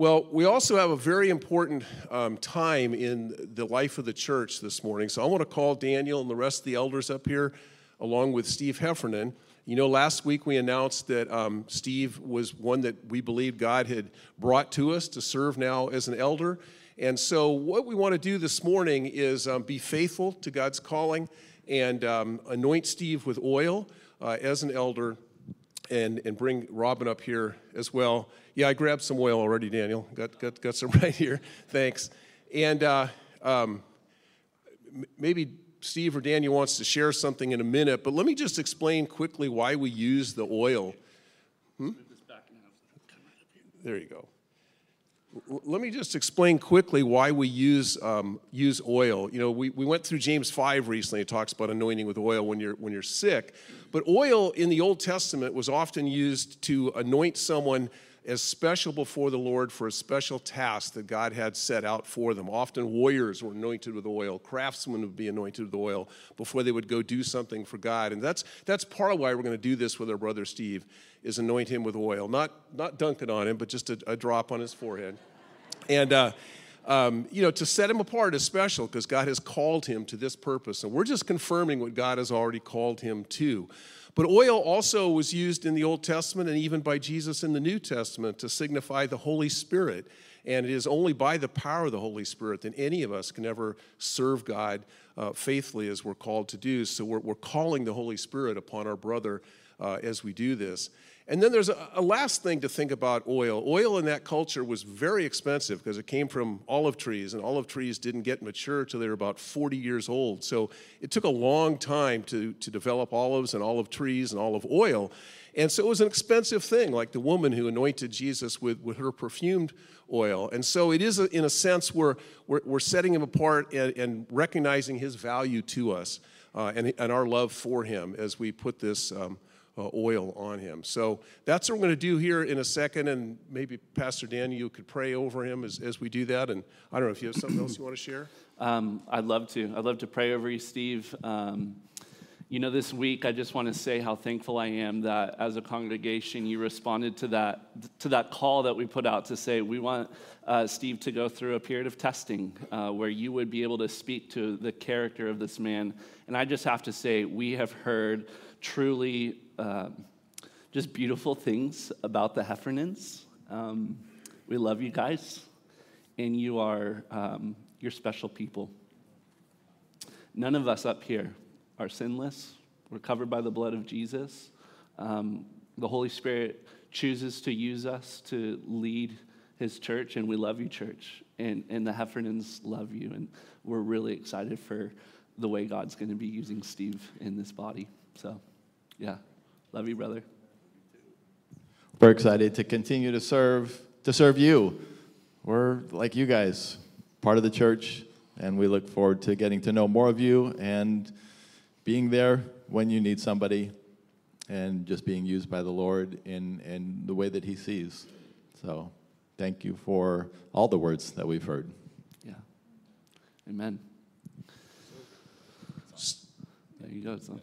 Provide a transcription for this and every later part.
Well, we also have a very important um, time in the life of the church this morning. So I want to call Daniel and the rest of the elders up here, along with Steve Heffernan. You know, last week we announced that um, Steve was one that we believe God had brought to us to serve now as an elder. And so, what we want to do this morning is um, be faithful to God's calling and um, anoint Steve with oil uh, as an elder and, and bring Robin up here as well. Yeah, I grabbed some oil already, Daniel. Got, got, got some right here. Thanks. And uh, um, maybe Steve or Daniel wants to share something in a minute, but let me just explain quickly why we use the oil. Hmm? There you go let me just explain quickly why we use, um, use oil. You know, we, we went through James 5 recently. It talks about anointing with oil when you're, when you're sick. But oil in the Old Testament was often used to anoint someone as special before the Lord for a special task that God had set out for them. Often warriors were anointed with oil, craftsmen would be anointed with oil before they would go do something for God. And that's, that's part of why we're going to do this with our brother Steve, is anoint him with oil. Not, not dunk it on him, but just a, a drop on his forehead. And, uh, um, you know, to set him apart is special because God has called him to this purpose. And we're just confirming what God has already called him to. But oil also was used in the Old Testament and even by Jesus in the New Testament to signify the Holy Spirit. And it is only by the power of the Holy Spirit that any of us can ever serve God uh, faithfully as we're called to do. So we're, we're calling the Holy Spirit upon our brother uh, as we do this. And then there's a, a, last thing to think about oil. Oil in that culture was very expensive because it came from olive trees, and olive trees didn't get mature till they were about 40 years old. So it took a long time to, to develop olives and olive trees and olive oil. And so it was an expensive thing, like the woman who anointed Jesus with, with her perfumed oil. And so it is, a, in a sense, we're, we're, we're setting him apart and, and, recognizing his value to us uh, and, and our love for him as we put this. Um, uh, oil on him. So that's what we're going to do here in a second, and maybe Pastor Dan, you could pray over him as, as we do that. And I don't know if you have something else you want to share. Um, I'd love to. I'd love to pray over you, Steve. Um, you know, this week I just want to say how thankful I am that as a congregation you responded to that to that call that we put out to say we want uh, Steve to go through a period of testing uh, where you would be able to speak to the character of this man. And I just have to say we have heard truly um, just beautiful things about the Heffernans. Um, we love you guys, and you are um, you're special people. None of us up here are sinless. We're covered by the blood of Jesus. Um, the Holy Spirit chooses to use us to lead His church, and we love you, church. And, and the Heffernans love you, and we're really excited for the way God's going to be using Steve in this body. So, yeah. Love you, brother. We're excited to continue to serve to serve you. We're like you guys, part of the church, and we look forward to getting to know more of you and being there when you need somebody and just being used by the Lord in, in the way that He sees. So thank you for all the words that we've heard. Yeah. Amen. There you go, son.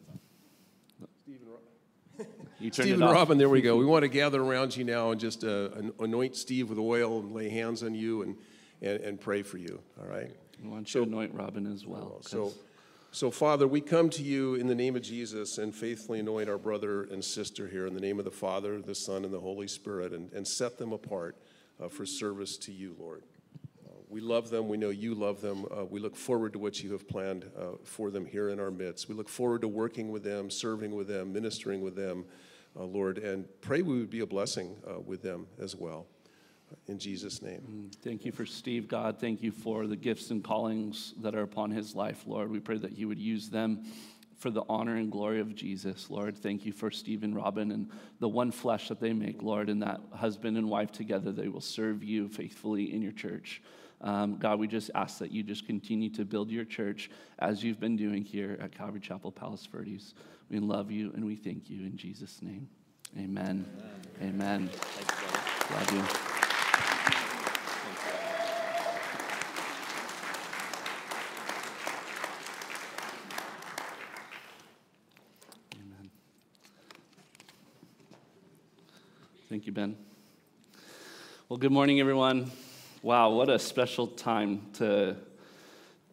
You Steve and Robin, there we go. We want to gather around you now and just uh, anoint Steve with oil and lay hands on you and, and, and pray for you. All right? We want you so, to anoint Robin as well. So, so, Father, we come to you in the name of Jesus and faithfully anoint our brother and sister here in the name of the Father, the Son, and the Holy Spirit and, and set them apart uh, for service to you, Lord. We love them. We know you love them. Uh, we look forward to what you have planned uh, for them here in our midst. We look forward to working with them, serving with them, ministering with them, uh, Lord, and pray we would be a blessing uh, with them as well. In Jesus' name. Mm, thank you for Steve, God. Thank you for the gifts and callings that are upon his life, Lord. We pray that you would use them for the honor and glory of Jesus, Lord. Thank you for Steve and Robin and the one flesh that they make, Lord, and that husband and wife together, they will serve you faithfully in your church. Um, God, we just ask that you just continue to build your church as you've been doing here at Calvary Chapel Palos Verdes. We love you and we thank you in Jesus' name. Amen. Amen. Amen. Love you. Amen. Thank you, Ben. Well, good morning, everyone. Wow, what a special time to,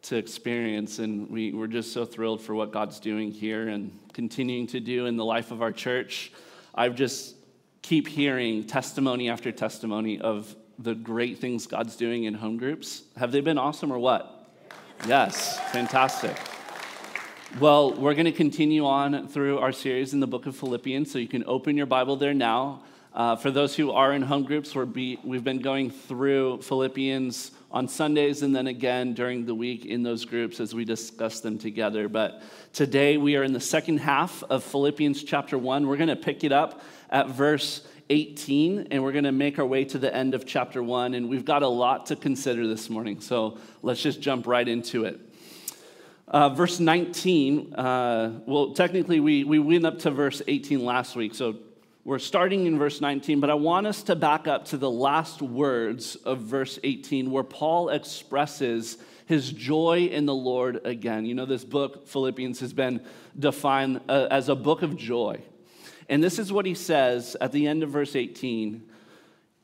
to experience. And we, we're just so thrilled for what God's doing here and continuing to do in the life of our church. I've just keep hearing testimony after testimony of the great things God's doing in home groups. Have they been awesome or what? Yes, fantastic. Well, we're going to continue on through our series in the book of Philippians, so you can open your Bible there now. Uh, for those who are in home groups, be, we've been going through Philippians on Sundays and then again during the week in those groups as we discuss them together. But today we are in the second half of Philippians chapter 1. We're going to pick it up at verse 18 and we're going to make our way to the end of chapter 1. And we've got a lot to consider this morning, so let's just jump right into it. Uh, verse 19, uh, well, technically, we, we went up to verse 18 last week, so we're starting in verse 19, but I want us to back up to the last words of verse 18 where Paul expresses his joy in the Lord again. You know, this book, Philippians, has been defined uh, as a book of joy. And this is what he says at the end of verse 18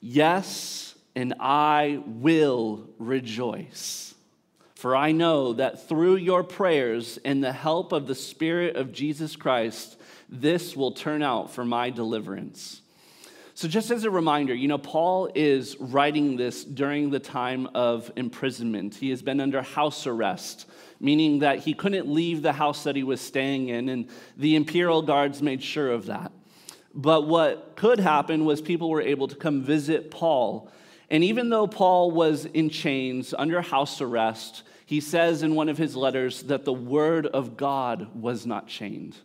Yes, and I will rejoice. For I know that through your prayers and the help of the Spirit of Jesus Christ, this will turn out for my deliverance. So, just as a reminder, you know, Paul is writing this during the time of imprisonment. He has been under house arrest, meaning that he couldn't leave the house that he was staying in, and the imperial guards made sure of that. But what could happen was people were able to come visit Paul. And even though Paul was in chains, under house arrest, he says in one of his letters that the word of God was not chained.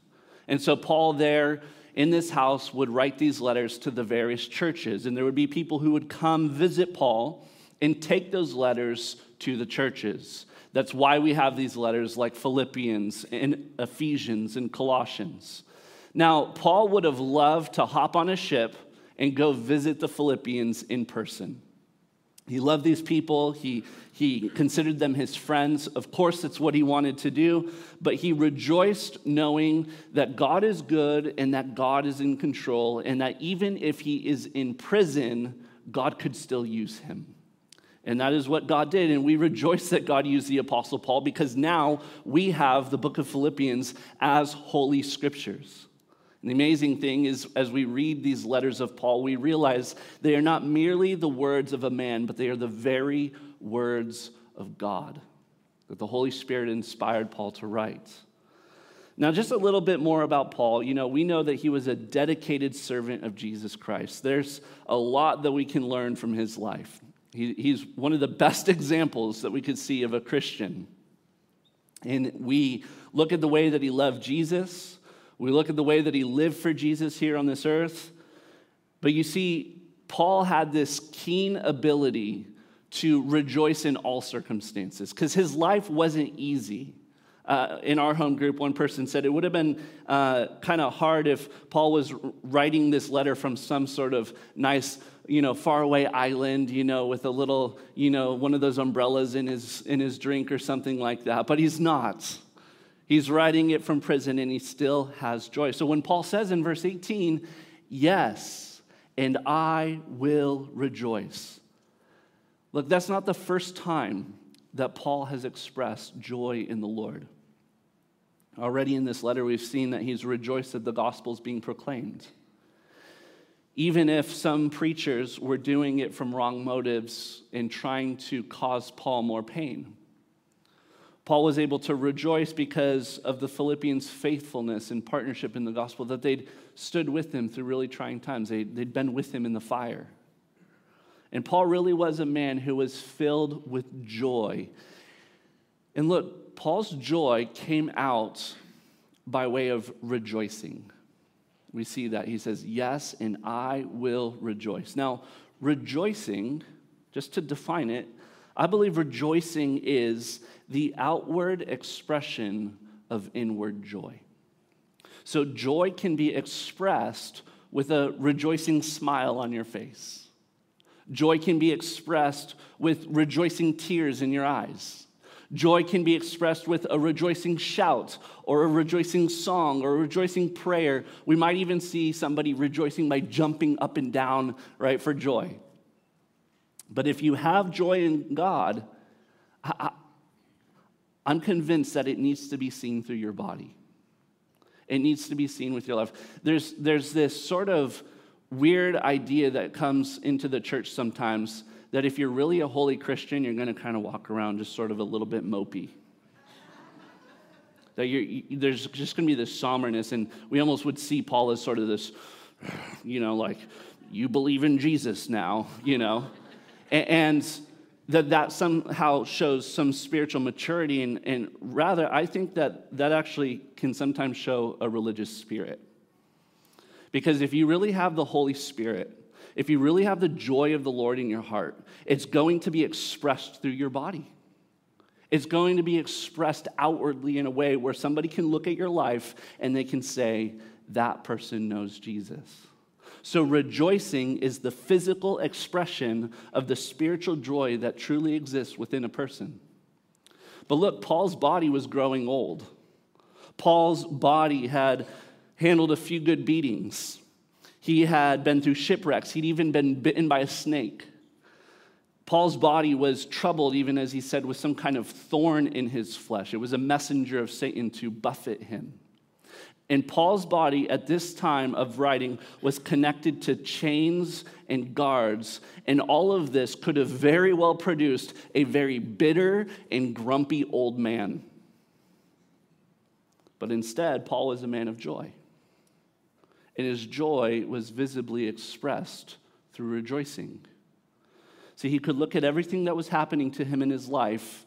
And so, Paul, there in this house, would write these letters to the various churches. And there would be people who would come visit Paul and take those letters to the churches. That's why we have these letters like Philippians and Ephesians and Colossians. Now, Paul would have loved to hop on a ship and go visit the Philippians in person. He loved these people. He, he considered them his friends. Of course, it's what he wanted to do, but he rejoiced knowing that God is good and that God is in control, and that even if he is in prison, God could still use him. And that is what God did. And we rejoice that God used the Apostle Paul because now we have the book of Philippians as holy scriptures. The amazing thing is, as we read these letters of Paul, we realize they are not merely the words of a man, but they are the very words of God that the Holy Spirit inspired Paul to write. Now, just a little bit more about Paul. You know, we know that he was a dedicated servant of Jesus Christ. There's a lot that we can learn from his life. He, he's one of the best examples that we could see of a Christian. And we look at the way that he loved Jesus we look at the way that he lived for Jesus here on this earth. But you see, Paul had this keen ability to rejoice in all circumstances because his life wasn't easy. Uh, in our home group, one person said it would have been uh, kind of hard if Paul was writing this letter from some sort of nice, you know, faraway island, you know, with a little, you know, one of those umbrellas in his in his drink or something like that. But he's not. He's writing it from prison and he still has joy. So when Paul says in verse 18, Yes, and I will rejoice. Look, that's not the first time that Paul has expressed joy in the Lord. Already in this letter, we've seen that he's rejoiced that the gospel's being proclaimed. Even if some preachers were doing it from wrong motives and trying to cause Paul more pain. Paul was able to rejoice because of the Philippians' faithfulness and partnership in the gospel, that they'd stood with him through really trying times. They'd, they'd been with him in the fire. And Paul really was a man who was filled with joy. And look, Paul's joy came out by way of rejoicing. We see that. He says, Yes, and I will rejoice. Now, rejoicing, just to define it, I believe rejoicing is the outward expression of inward joy. So, joy can be expressed with a rejoicing smile on your face. Joy can be expressed with rejoicing tears in your eyes. Joy can be expressed with a rejoicing shout or a rejoicing song or a rejoicing prayer. We might even see somebody rejoicing by jumping up and down, right, for joy. But if you have joy in God, I, am convinced that it needs to be seen through your body. It needs to be seen with your life. There's, there's this sort of weird idea that comes into the church sometimes that if you're really a holy Christian, you're going to kind of walk around just sort of a little bit mopey. that you, there's just going to be this somberness, and we almost would see Paul as sort of this, you know, like, you believe in Jesus now, you know? And that that somehow shows some spiritual maturity and, and rather i think that that actually can sometimes show a religious spirit. Because if you really have the holy spirit if you really have the joy of the lord in your heart it's going to be expressed through your body. It's going to be expressed outwardly in a way where somebody can look at your life and they can say that person knows jesus so, rejoicing is the physical expression of the spiritual joy that truly exists within a person. But look, Paul's body was growing old. Paul's body had handled a few good beatings. He had been through shipwrecks. He'd even been bitten by a snake. Paul's body was troubled, even as he said, with some kind of thorn in his flesh. It was a messenger of Satan to buffet him. And Paul's body at this time of writing was connected to chains and guards, and all of this could have very well produced a very bitter and grumpy old man. But instead, Paul was a man of joy. And his joy was visibly expressed through rejoicing. See, he could look at everything that was happening to him in his life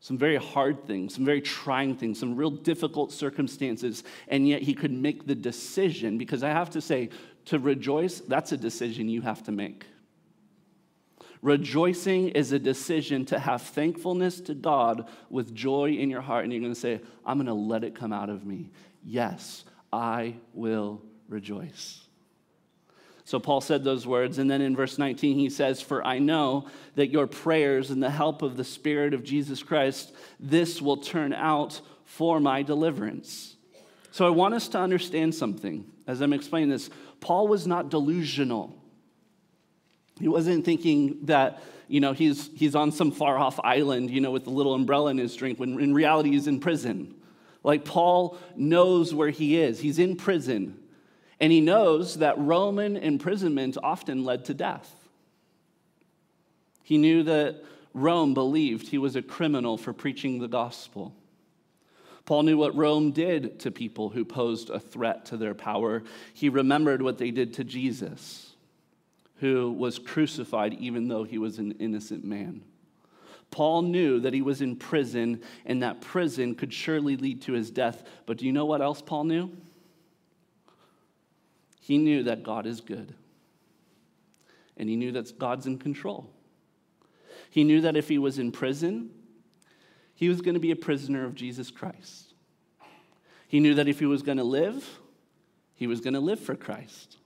some very hard things, some very trying things, some real difficult circumstances, and yet he could make the decision because I have to say, to rejoice, that's a decision you have to make. Rejoicing is a decision to have thankfulness to God with joy in your heart, and you're going to say, I'm going to let it come out of me. Yes, I will rejoice. So Paul said those words. And then in verse 19, he says, For I know that your prayers and the help of the Spirit of Jesus Christ, this will turn out for my deliverance. So I want us to understand something as I'm explaining this. Paul was not delusional. He wasn't thinking that, you know, he's, he's on some far off island, you know, with a little umbrella in his drink, when in reality he's in prison. Like Paul knows where he is. He's in prison. And he knows that Roman imprisonment often led to death. He knew that Rome believed he was a criminal for preaching the gospel. Paul knew what Rome did to people who posed a threat to their power. He remembered what they did to Jesus, who was crucified even though he was an innocent man. Paul knew that he was in prison and that prison could surely lead to his death. But do you know what else Paul knew? He knew that God is good. And he knew that God's in control. He knew that if he was in prison, he was going to be a prisoner of Jesus Christ. He knew that if he was going to live, he was going to live for Christ.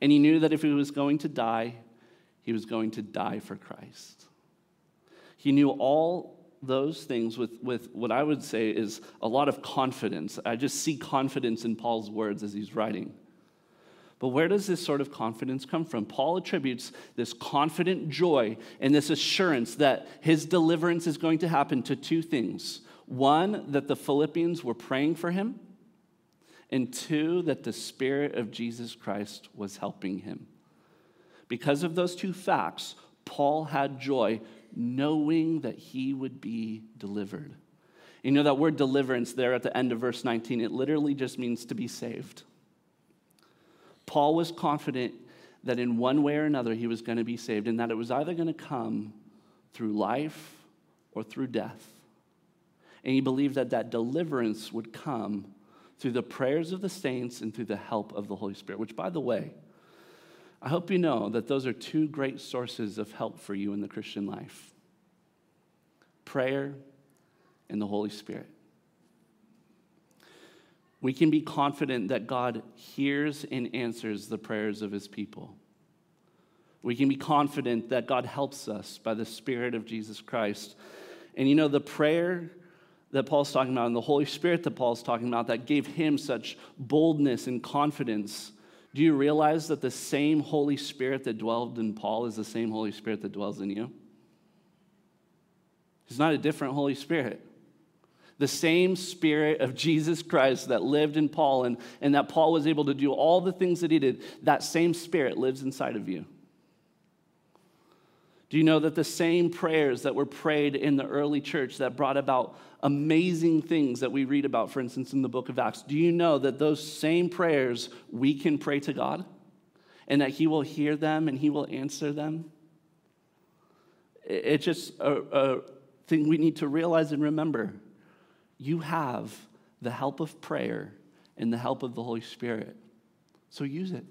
And he knew that if he was going to die, he was going to die for Christ. He knew all those things with, with what I would say is a lot of confidence. I just see confidence in Paul's words as he's writing. But where does this sort of confidence come from? Paul attributes this confident joy and this assurance that his deliverance is going to happen to two things one, that the Philippians were praying for him, and two, that the Spirit of Jesus Christ was helping him. Because of those two facts, Paul had joy knowing that he would be delivered. You know that word deliverance there at the end of verse 19, it literally just means to be saved. Paul was confident that in one way or another he was going to be saved and that it was either going to come through life or through death. And he believed that that deliverance would come through the prayers of the saints and through the help of the Holy Spirit, which, by the way, I hope you know that those are two great sources of help for you in the Christian life prayer and the Holy Spirit we can be confident that God hears and answers the prayers of his people. We can be confident that God helps us by the Spirit of Jesus Christ. And you know, the prayer that Paul's talking about and the Holy Spirit that Paul's talking about that gave him such boldness and confidence. Do you realize that the same Holy Spirit that dwelled in Paul is the same Holy Spirit that dwells in you? He's not a different Holy Spirit. The same Spirit of Jesus Christ that lived in Paul and, and that Paul was able to do all the things that he did, that same Spirit lives inside of you. Do you know that the same prayers that were prayed in the early church that brought about amazing things that we read about, for instance, in the book of Acts, do you know that those same prayers we can pray to God and that He will hear them and He will answer them? It's just a, a thing we need to realize and remember. You have the help of prayer and the help of the Holy Spirit. So use it.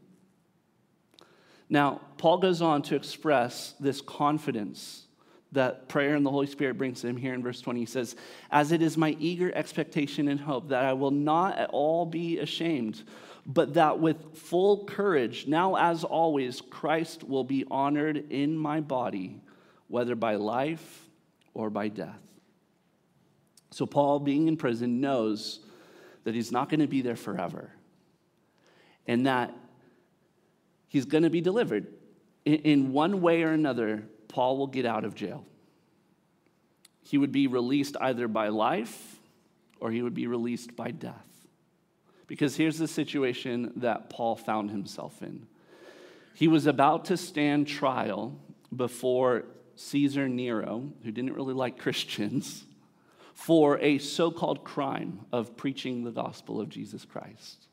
Now, Paul goes on to express this confidence that prayer and the Holy Spirit brings to him here in verse 20. He says, As it is my eager expectation and hope that I will not at all be ashamed, but that with full courage, now as always, Christ will be honored in my body, whether by life or by death. So, Paul, being in prison, knows that he's not going to be there forever. And that he's going to be delivered. In, one way or another, Paul will get out of jail. He would be released either by life or he would be released by death. Because here's the situation that Paul found himself in. He was about to stand trial before Caesar Nero, who didn't really like Christians, for a so called crime of preaching the gospel of Jesus Christ.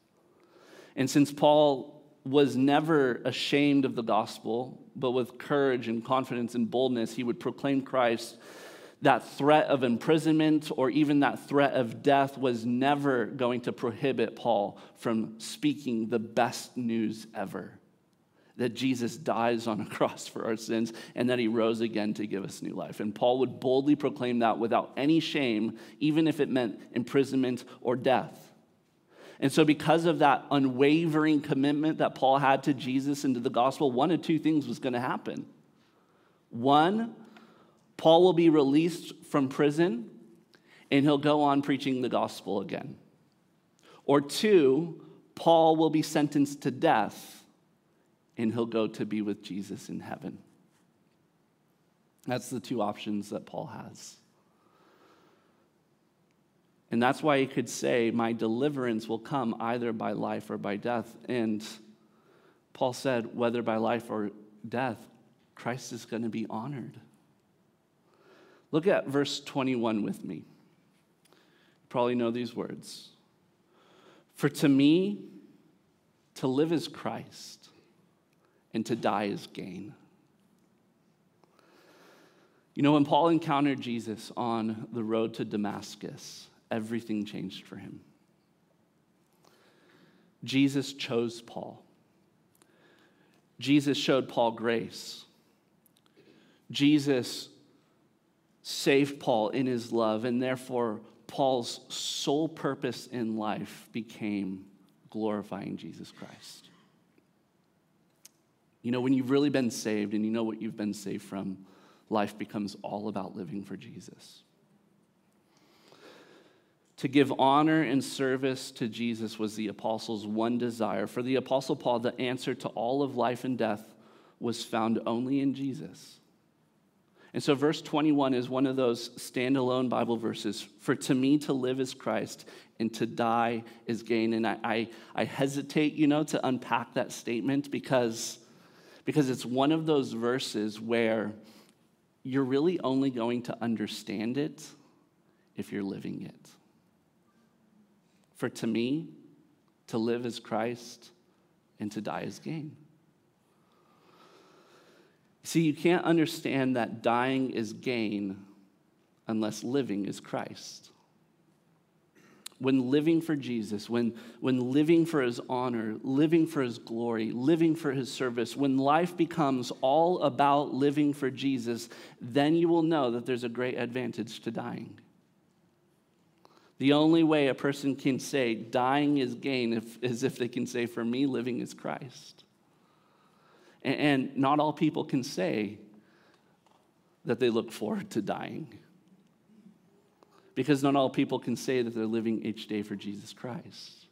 And since Paul was never ashamed of the gospel, but with courage and confidence and boldness, he would proclaim Christ. That threat of imprisonment or even that threat of death was never going to prohibit Paul from speaking the best news ever that Jesus dies on a cross for our sins and that he rose again to give us new life. And Paul would boldly proclaim that without any shame, even if it meant imprisonment or death. And so, because of that unwavering commitment that Paul had to Jesus and to the gospel, one of two things was going to happen. One, Paul will be released from prison and he'll go on preaching the gospel again. Or two, Paul will be sentenced to death and he'll go to be with Jesus in heaven. That's the two options that Paul has. And that's why he could say, My deliverance will come either by life or by death. And Paul said, Whether by life or death, Christ is going to be honored. Look at verse 21 with me. You probably know these words. For to me, to live is Christ, and to die is gain. You know, when Paul encountered Jesus on the road to Damascus, everything changed for him. Jesus chose Paul. Jesus showed Paul grace. Jesus saved Paul in his love, and therefore, Paul's sole purpose in life became glorifying Jesus Christ. You know, when you've really been saved and you know what you've been saved from, life becomes all about living for Jesus. To give honor and service to Jesus was the apostles' one desire. For the apostle Paul, the answer to all of life and death was found only in Jesus. And so, verse 21 is one of those standalone Bible verses. For to me to live is Christ, and to die is gain. And I, I, I hesitate, you know, to unpack that statement because, because it's one of those verses where you're really only going to understand it if you're living it. For to me, to live is Christ and to die is gain. See, you can't understand that dying is gain unless living is Christ. When living for Jesus, when, when living for his honor, living for his glory, living for his service, when life becomes all about living for Jesus, then you will know that there's a great advantage to dying. The only way a person can say dying is gain if, is if they can say, For me, living is Christ. And, and not all people can say that they look forward to dying. Because not all people can say that they're living each day for Jesus Christ.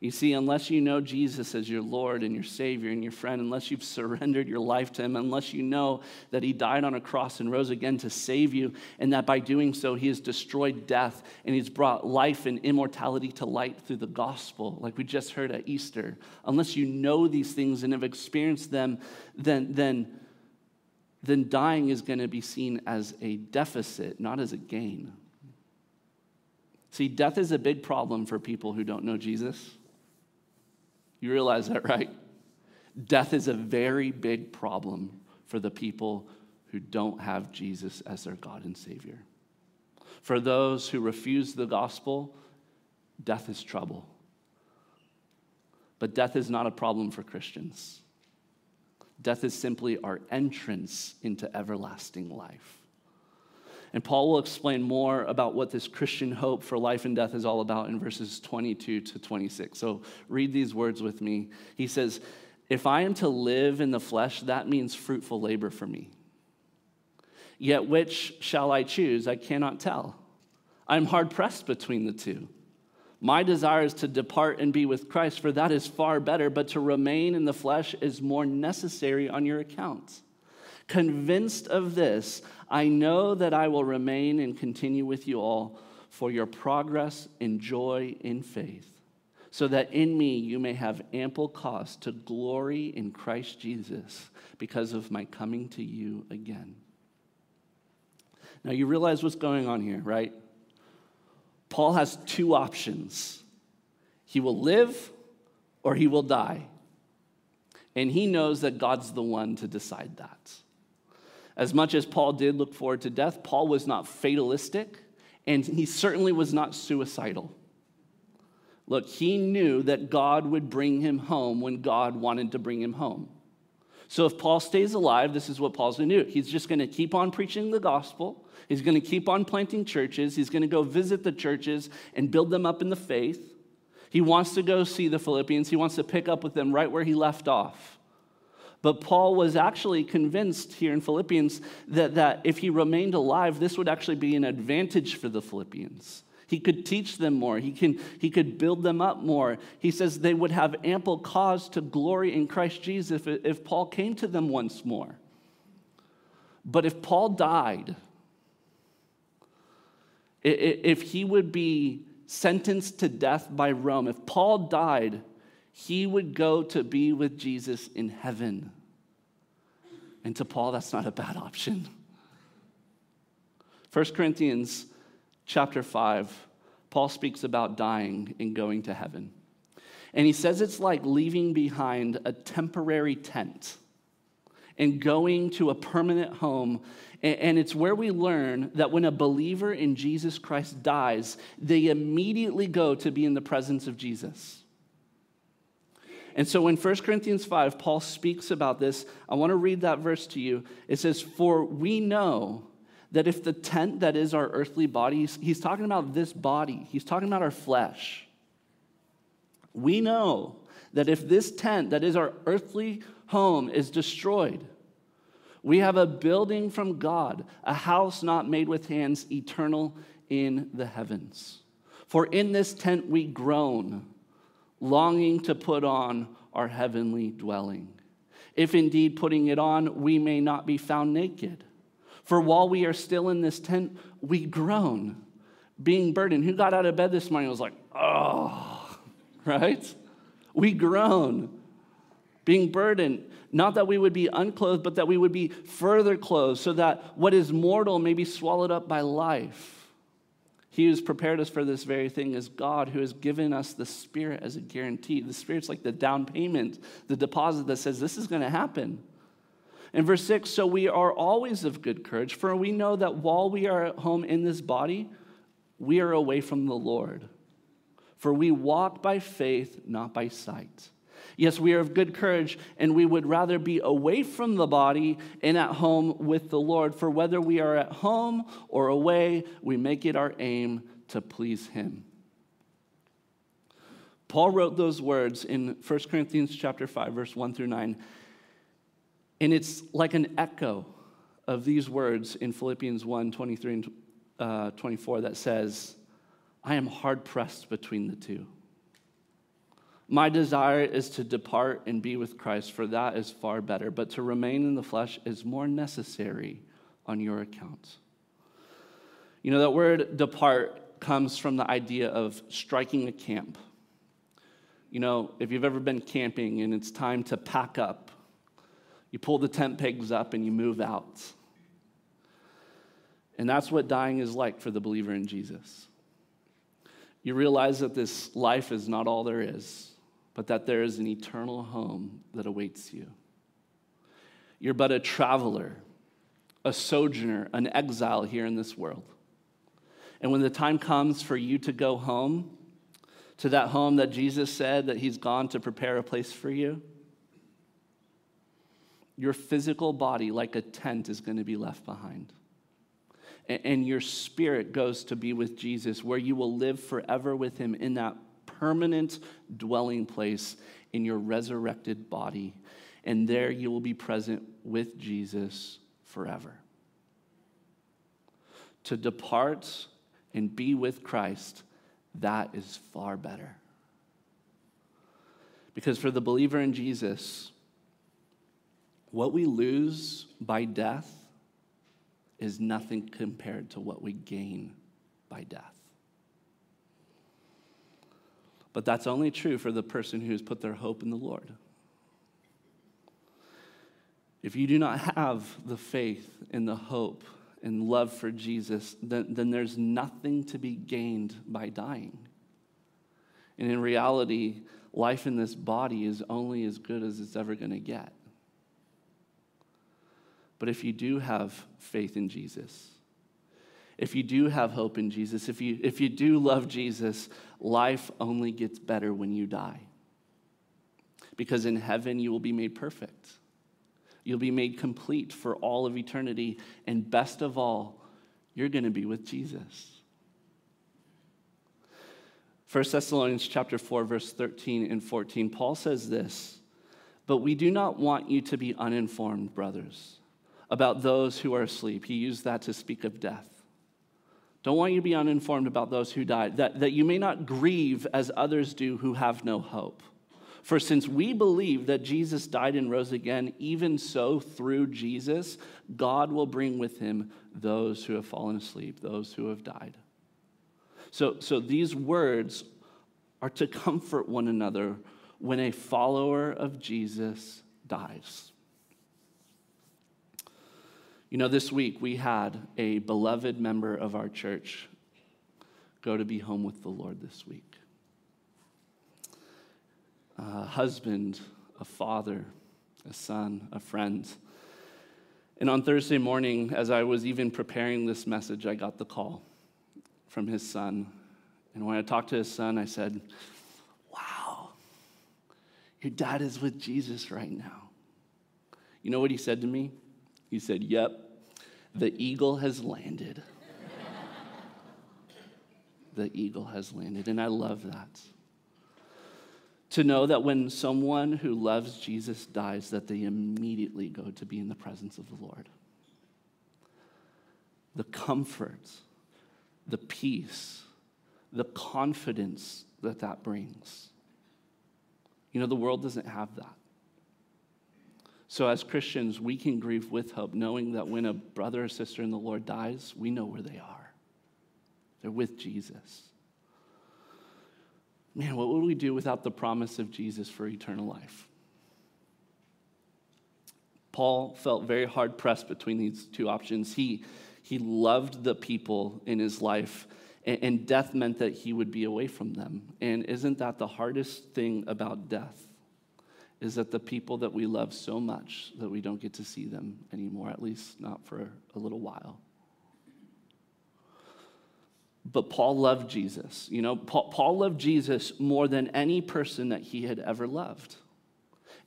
You see, unless you know Jesus as your Lord and your Savior and your friend, unless you've surrendered your life to Him, unless you know that He died on a cross and rose again to save you, and that by doing so He has destroyed death and He's brought life and immortality to light through the gospel, like we just heard at Easter, unless you know these things and have experienced them, then, then, then dying is going to be seen as a deficit, not as a gain. See, death is a big problem for people who don't know Jesus. You realize that, right? Death is a very big problem for the people who don't have Jesus as their God and Savior. For those who refuse the gospel, death is trouble. But death is not a problem for Christians. Death is simply our entrance into everlasting life. And Paul will explain more about what this Christian hope for life and death is all about in verses 22 to 26. So read these words with me. He says, If I am to live in the flesh, that means fruitful labor for me. Yet which shall I choose? I cannot tell. I'm hard pressed between the two. My desire is to depart and be with Christ, for that is far better, but to remain in the flesh is more necessary on your account. Convinced of this, I know that I will remain and continue with you all for your progress and joy in faith, so that in me you may have ample cause to glory in Christ Jesus because of my coming to you again. Now, you realize what's going on here, right? Paul has two options he will live or he will die. And he knows that God's the one to decide that. As much as Paul did look forward to death, Paul was not fatalistic and he certainly was not suicidal. Look, he knew that God would bring him home when God wanted to bring him home. So if Paul stays alive, this is what Paul's going to do. He's just going to keep on preaching the gospel. He's going to keep on planting churches. He's going to go visit the churches and build them up in the faith. He wants to go see the Philippians. He wants to pick up with them right where he left off. But Paul was actually convinced here in Philippians that, that if he remained alive, this would actually be an advantage for the Philippians. He could teach them more. He, can, he could build them up more. He says they would have ample cause to glory in Christ Jesus if, if Paul came to them once more. But if Paul died, if he would be sentenced to death by Rome, if Paul died, he would go to be with Jesus in heaven. And to Paul, that's not a bad option. 1 Corinthians chapter 5, Paul speaks about dying and going to heaven. And he says it's like leaving behind a temporary tent and going to a permanent home. And it's where we learn that when a believer in Jesus Christ dies, they immediately go to be in the presence of Jesus. And so in 1 Corinthians 5, Paul speaks about this. I want to read that verse to you. It says, For we know that if the tent that is our earthly body, he's talking about this body, he's talking about our flesh. We know that if this tent that is our earthly home is destroyed, we have a building from God, a house not made with hands, eternal in the heavens. For in this tent we groan longing to put on our heavenly dwelling. If indeed putting it on, we may not be found naked. For while we are still in this tent, we groan, being burdened. Who got out of bed this morning was like, oh, right? We groan, being burdened. Not that we would be unclothed, but that we would be further clothed, so that what is mortal may be swallowed up by life. He who's prepared us for this very thing is God, who has given us the Spirit as a guarantee. The Spirit's like the down payment, the deposit that says this is going to happen. In verse 6, so we are always of good courage, for we know that while we are at home in this body, we are away from the Lord. For we walk by faith, not by sight. Yes, we are of good courage, and we would rather be away from the body and at home with the Lord. For whether we are at home or away, we make it our aim to please Him. Paul wrote those words in 1 Corinthians chapter 5 verse 1 through 9. And it's like an echo of these words in Philippians 1 23 and uh, 24 that says, I am hard pressed between the two. My desire is to depart and be with Christ, for that is far better. But to remain in the flesh is more necessary on your account. You know, that word depart comes from the idea of striking a camp. You know, if you've ever been camping and it's time to pack up, you pull the tent pegs up and you move out. And that's what dying is like for the believer in Jesus. You realize that this life is not all there is, but that there is an eternal home that awaits you. You're but a traveler, a sojourner, an exile here in this world. And when the time comes for you to go home, to that home that Jesus said that He's gone to prepare a place for you, your physical body, like a tent, is going to be left behind. And your spirit goes to be with Jesus, where you will live forever with Him in that permanent dwelling place in your resurrected body. And there you will be present with Jesus forever. To depart and be with Christ, that is far better. Because for the believer in Jesus, what we lose by death is nothing compared to what we gain by death. But that's only true for the person who's put their hope in the Lord. If you do not have the faith and the hope and love for Jesus, then, then there's nothing to be gained by dying. And in reality, life in this body is only as good as it's ever going to get. But if you do have faith in Jesus, if you do have hope in Jesus, if you, if you do love Jesus, life only gets better when you die. Because in heaven, you will be made perfect. You'll be made complete for all of eternity. And best of all, you're going to be with Jesus. 1 Thessalonians chapter 4 verse 13 and 14 Paul says this but we do not want you to be uninformed brothers about those who are asleep. He used that to speak of death. Don't want you to be uninformed about those who died, that, that you may not grieve as others do who have no hope. For since we believe that Jesus died and rose again, even so through Jesus, God will bring with him those who have fallen asleep, those who have died. So, so these words are to comfort one another when a follower of Jesus dies. You know, this week we had a beloved member of our church go to be home with the Lord this week. A husband, a father, a son, a friend. And on Thursday morning, as I was even preparing this message, I got the call from his son. And when I talked to his son, I said, Wow, your dad is with Jesus right now. You know what he said to me? He said, Yep, the eagle has landed. the eagle has landed. And I love that. To know that when someone who loves Jesus dies, that they immediately go to be in the presence of the Lord. The comfort, the peace, the confidence that that brings. You know, the world doesn't have that. So, as Christians, we can grieve with hope, knowing that when a brother or sister in the Lord dies, we know where they are. They're with Jesus. Man, what would we do without the promise of Jesus for eternal life? Paul felt very hard pressed between these two options. He, he loved the people in his life, and, and death meant that he would be away from them. And isn't that the hardest thing about death? Is that the people that we love so much that we don't get to see them anymore, at least not for a little while. But Paul loved Jesus. You know, Paul, Paul loved Jesus more than any person that he had ever loved.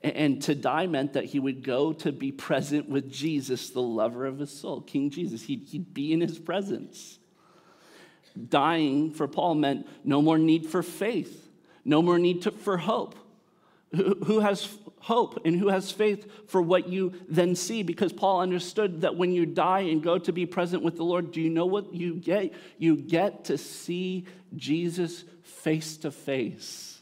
And, and to die meant that he would go to be present with Jesus, the lover of his soul, King Jesus. He'd, he'd be in his presence. Dying for Paul meant no more need for faith, no more need to, for hope who has hope and who has faith for what you then see because Paul understood that when you die and go to be present with the Lord, do you know what you get? You get to see Jesus face to face.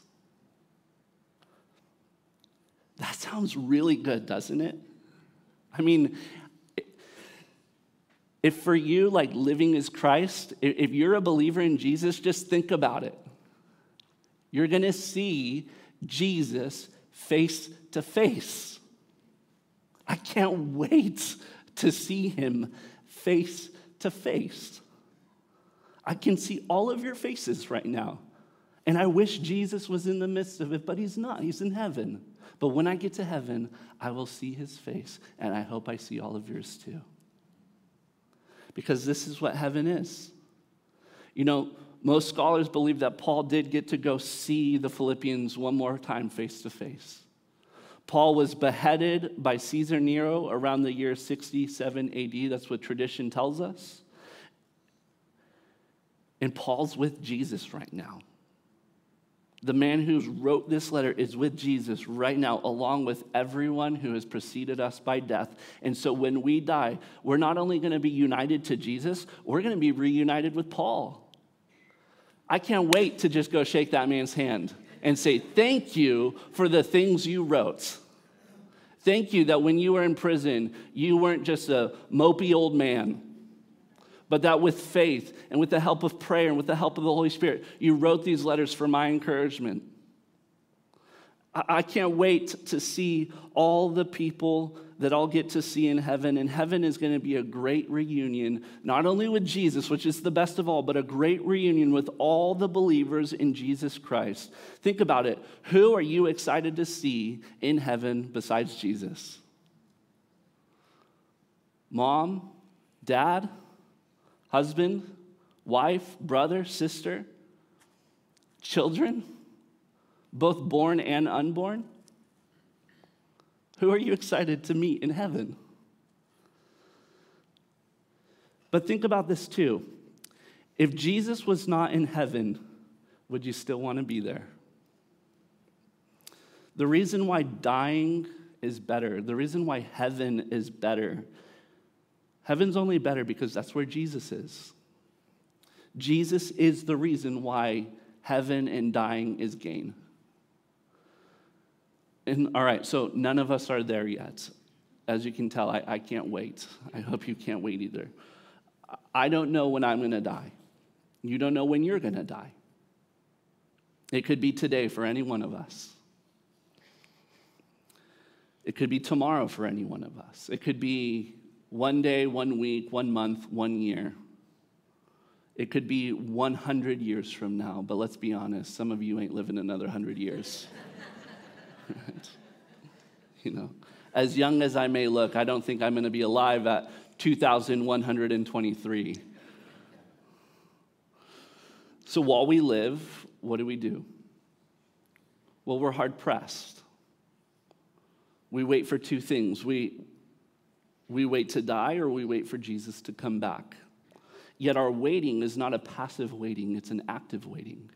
That sounds really good, doesn't it? I mean, if for you, like living is Christ, if you're a believer in Jesus, just think about it. You're going to see Jesus face to face. I can't wait to see him face to face. I can see all of your faces right now. And I wish Jesus was in the midst of it, but he's not. He's in heaven. But when I get to heaven, I will see his face, and I hope I see all of yours too. Because this is what heaven is. You know, most scholars believe that Paul did get to go see the Philippians one more time face to face. Paul was beheaded by Caesar Nero around the year 67 AD. That's what tradition tells us. And Paul's with Jesus right now. The man who wrote this letter is with Jesus right now, along with everyone who has preceded us by death. And so when we die, we're not only going to be united to Jesus, we're going to be reunited with Paul. I can't wait to just go shake that man's hand and say, Thank you for the things you wrote. Thank you that when you were in prison, you weren't just a mopey old man, but that with faith and with the help of prayer and with the help of the Holy Spirit, you wrote these letters for my encouragement. I can't wait to see all the people that I'll get to see in heaven. And heaven is going to be a great reunion, not only with Jesus, which is the best of all, but a great reunion with all the believers in Jesus Christ. Think about it. Who are you excited to see in heaven besides Jesus? Mom, dad, husband, wife, brother, sister, children? both born and unborn? Who are you excited to meet in heaven? But think about this too. If Jesus was not in heaven, would you still want to be there? The reason why dying is better, the reason why heaven is better, heaven's only better because that's where Jesus is. Jesus is the reason why heaven and dying is gain. And all right, so none of us are there yet. As you can tell, I, I can't wait. I hope you can't wait either. I don't know when I'm going to die. You don't know when you're going to die. It could be today for any one of us. It could be tomorrow for any one of us. It could be one day, one week, one month, one year. It could be 100 years from now, but let's be honest, some of you ain't living another 100 years. you know, as young as I may look, I don't think I'm going to be alive at 2,123. So while we live, what do we do? Well, we're hard pressed. We wait for two things. We, we wait to die or we wait for Jesus to come back. Yet our waiting is not a passive waiting, it's an active waiting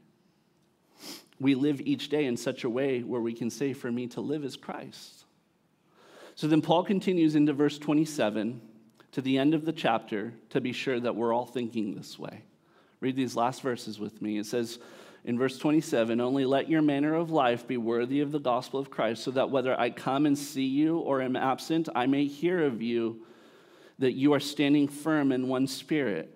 we live each day in such a way where we can say, For me to live is Christ. So then Paul continues into verse 27 to the end of the chapter to be sure that we're all thinking this way. Read these last verses with me. It says in verse 27 Only let your manner of life be worthy of the gospel of Christ, so that whether I come and see you or am absent, I may hear of you that you are standing firm in one spirit,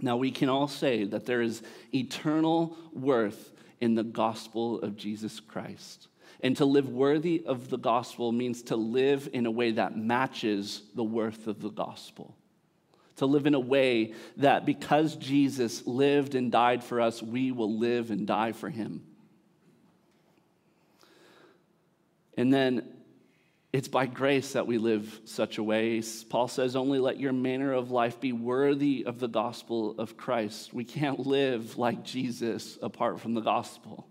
Now, we can all say that there is eternal worth in the gospel of Jesus Christ. And to live worthy of the gospel means to live in a way that matches the worth of the gospel. To live in a way that because Jesus lived and died for us, we will live and die for him. And then it's by grace that we live such a way. Paul says, only let your manner of life be worthy of the gospel of Christ. We can't live like Jesus apart from the gospel.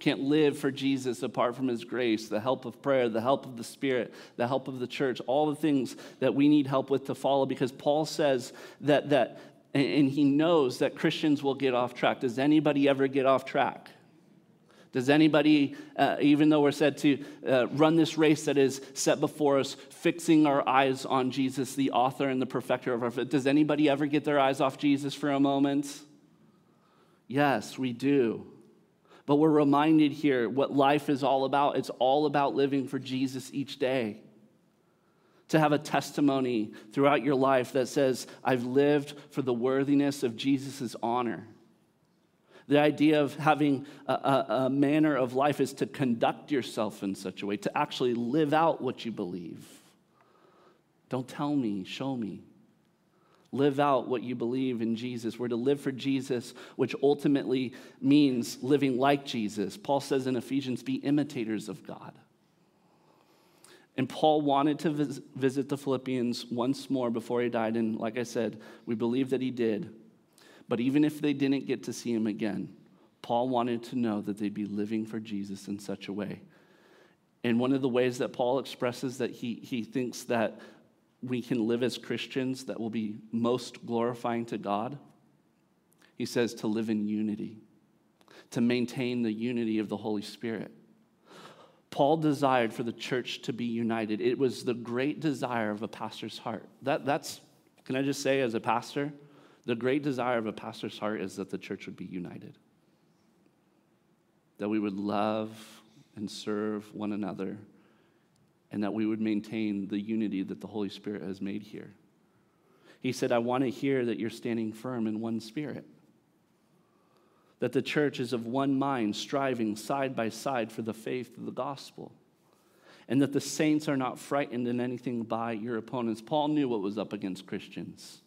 can't live for Jesus apart from his grace, the help of prayer, the help of the Spirit, the help of the church, all the things that we need help with to follow because Paul says that, that and he knows that Christians will get off track. Does anybody ever get off track? Does anybody, uh, even though we're said to uh, run this race that is set before us, fixing our eyes on Jesus, the author and the perfecter of our faith, does anybody ever get their eyes off Jesus for a moment? Yes, we do. But we're reminded here what life is all about. It's all about living for Jesus each day. To have a testimony throughout your life that says, I've lived for the worthiness of Jesus' honor. The idea of having a, a, a, manner of life is to conduct yourself in such a way, to actually live out what you believe. Don't tell me, show me. Live out what you believe in Jesus. We're to live for Jesus, which ultimately means living like Jesus. Paul says in Ephesians, be imitators of God. And Paul wanted to visit the Philippians once more before he died. And like I said, we believe that he did. But even if they didn't get to see him again, Paul wanted to know that they'd be living for Jesus in such a way. And one of the ways that Paul expresses that he, he thinks that we can live as Christians that will be most glorifying to God? He says to live in unity, to maintain the unity of the Holy Spirit. Paul desired for the church to be united. It was the great desire of a pastor's heart. That, that's, can I just say, as a pastor, the great desire of a pastor's heart is that the church would be united, that we would love and serve one another and that we would maintain the unity that the Holy Spirit has made here. He said, I want to hear that you're standing firm in one spirit, that the church is of one mind, striving side by side for the faith of the gospel, and that the saints are not frightened in anything by your opponents. Paul knew what was up against Christians,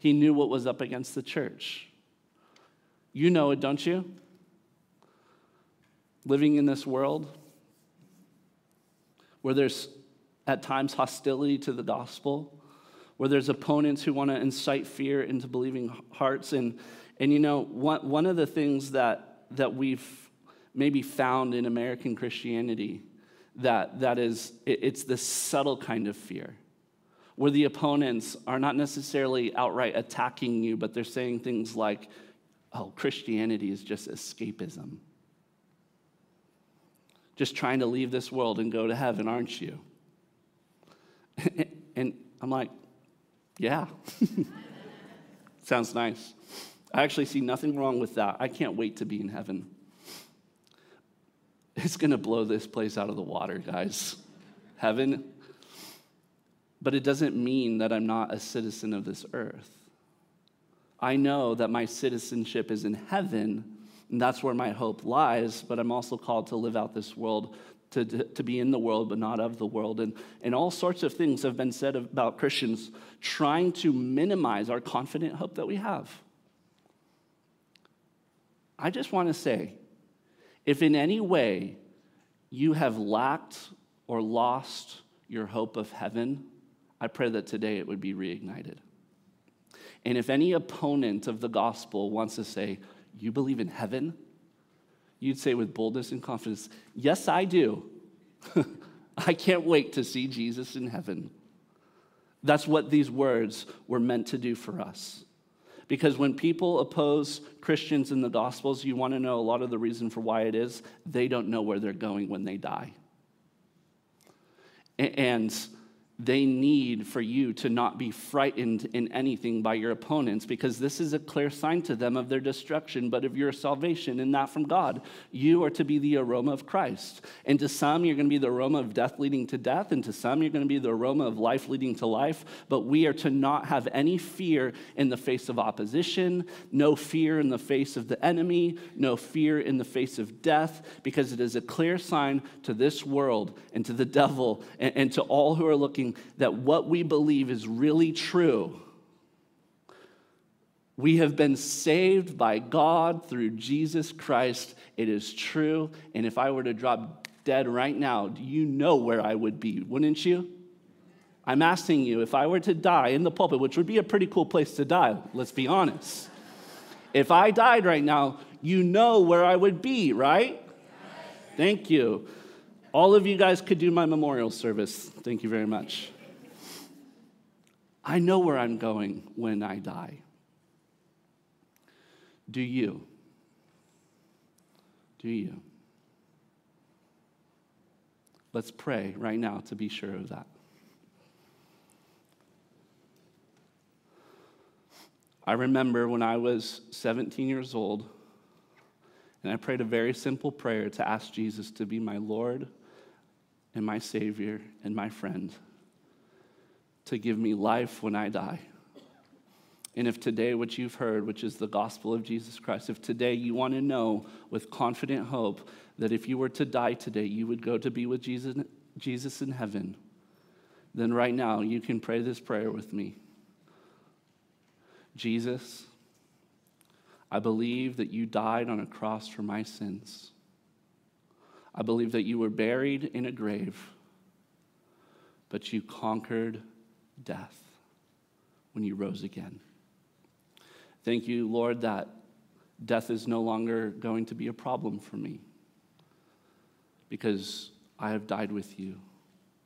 he knew what was up against the church. You know it, don't you? Living in this world, where there's at times hostility to the gospel, where there's opponents who want to incite fear into believing hearts. And, and you know, one, one of the things that, that we've maybe found in American Christianity that, that is, it, it's this subtle kind of fear where the opponents are not necessarily outright attacking you, but they're saying things like, oh, Christianity is just escapism just trying to leave this world and go to heaven, aren't you? and I'm like, yeah. Sounds nice. I actually see nothing wrong with that. I can't wait to be in heaven. It's going to blow this place out of the water, guys. Heaven. But it doesn't mean that I'm not a citizen of this earth. I know that my citizenship is in heaven and that's where my hope lies, but I'm also called to live out this world, to, to, be in the world, but not of the world. And, and all sorts of things have been said about Christians trying to minimize our confident hope that we have. I just want to say if in any way you have lacked or lost your hope of heaven, I pray that today it would be reignited. And if any opponent of the gospel wants to say, you believe in heaven? You'd say with boldness and confidence, Yes, I do. I can't wait to see Jesus in heaven. That's what these words were meant to do for us. Because when people oppose Christians in the Gospels, you want to know a lot of the reason for why it is? They don't know where they're going when they die. And they need for you to not be frightened in anything by your opponents because this is a clear sign to them of their destruction, but of your salvation and not from God. You are to be the aroma of Christ. And to some, you're going to be the aroma of death leading to death, and to some, you're going to be the aroma of life leading to life. But we are to not have any fear in the face of opposition, no fear in the face of the enemy, no fear in the face of death, because it is a clear sign to this world and to the devil and, and to all who are looking that what we believe is really true. We have been saved by God through Jesus Christ. It is true. And if I were to drop dead right now, do you know where I would be, wouldn't you? I'm asking you, if I were to die in the pulpit, which would be a pretty cool place to die, let's be honest. If I died right now, you know where I would be, right? Thank you. All of you guys could do my memorial service. Thank you very much. I know where I'm going when I die. Do you? Do you? Let's pray right now to be sure of that. I remember when I was 17 years old, and I prayed a very simple prayer to ask Jesus to be my Lord and my Savior and my friend, to give me life when I die. And if today, what you've heard, which is the gospel of Jesus Christ, if today you want to know with confident hope that if you were to die today, you would go to be with Jesus, Jesus in heaven, then right now you can pray this prayer with me. Jesus, I believe that you died on a cross for my sins. I believe that you were buried in a grave, but you conquered death when you rose again. Thank you, Lord, that death is no longer going to be a problem for me because I have died with you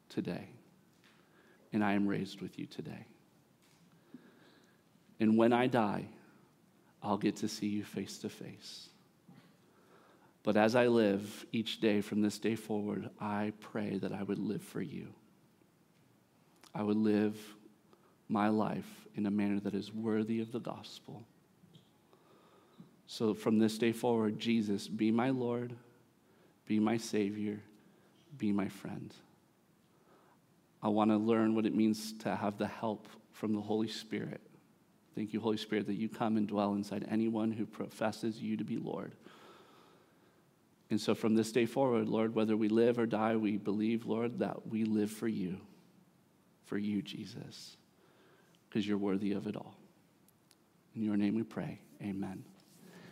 today and I am raised with you today. And when I die, I'll get to see you face to face. But as I live each day from this day forward, I pray that I would live for you. I would live my life in a manner that is worthy of the gospel. So from this day forward, Jesus, be my Lord, be my Savior, be my friend. I want to learn what it means to have the help from the Holy Spirit. Thank you, Holy Spirit, that you come and dwell inside anyone who professes you to be Lord. And so from this day forward, Lord, whether we live or die, we believe, Lord, that we live for you, for you, Jesus, because you're worthy of it all. In your name we pray. Amen.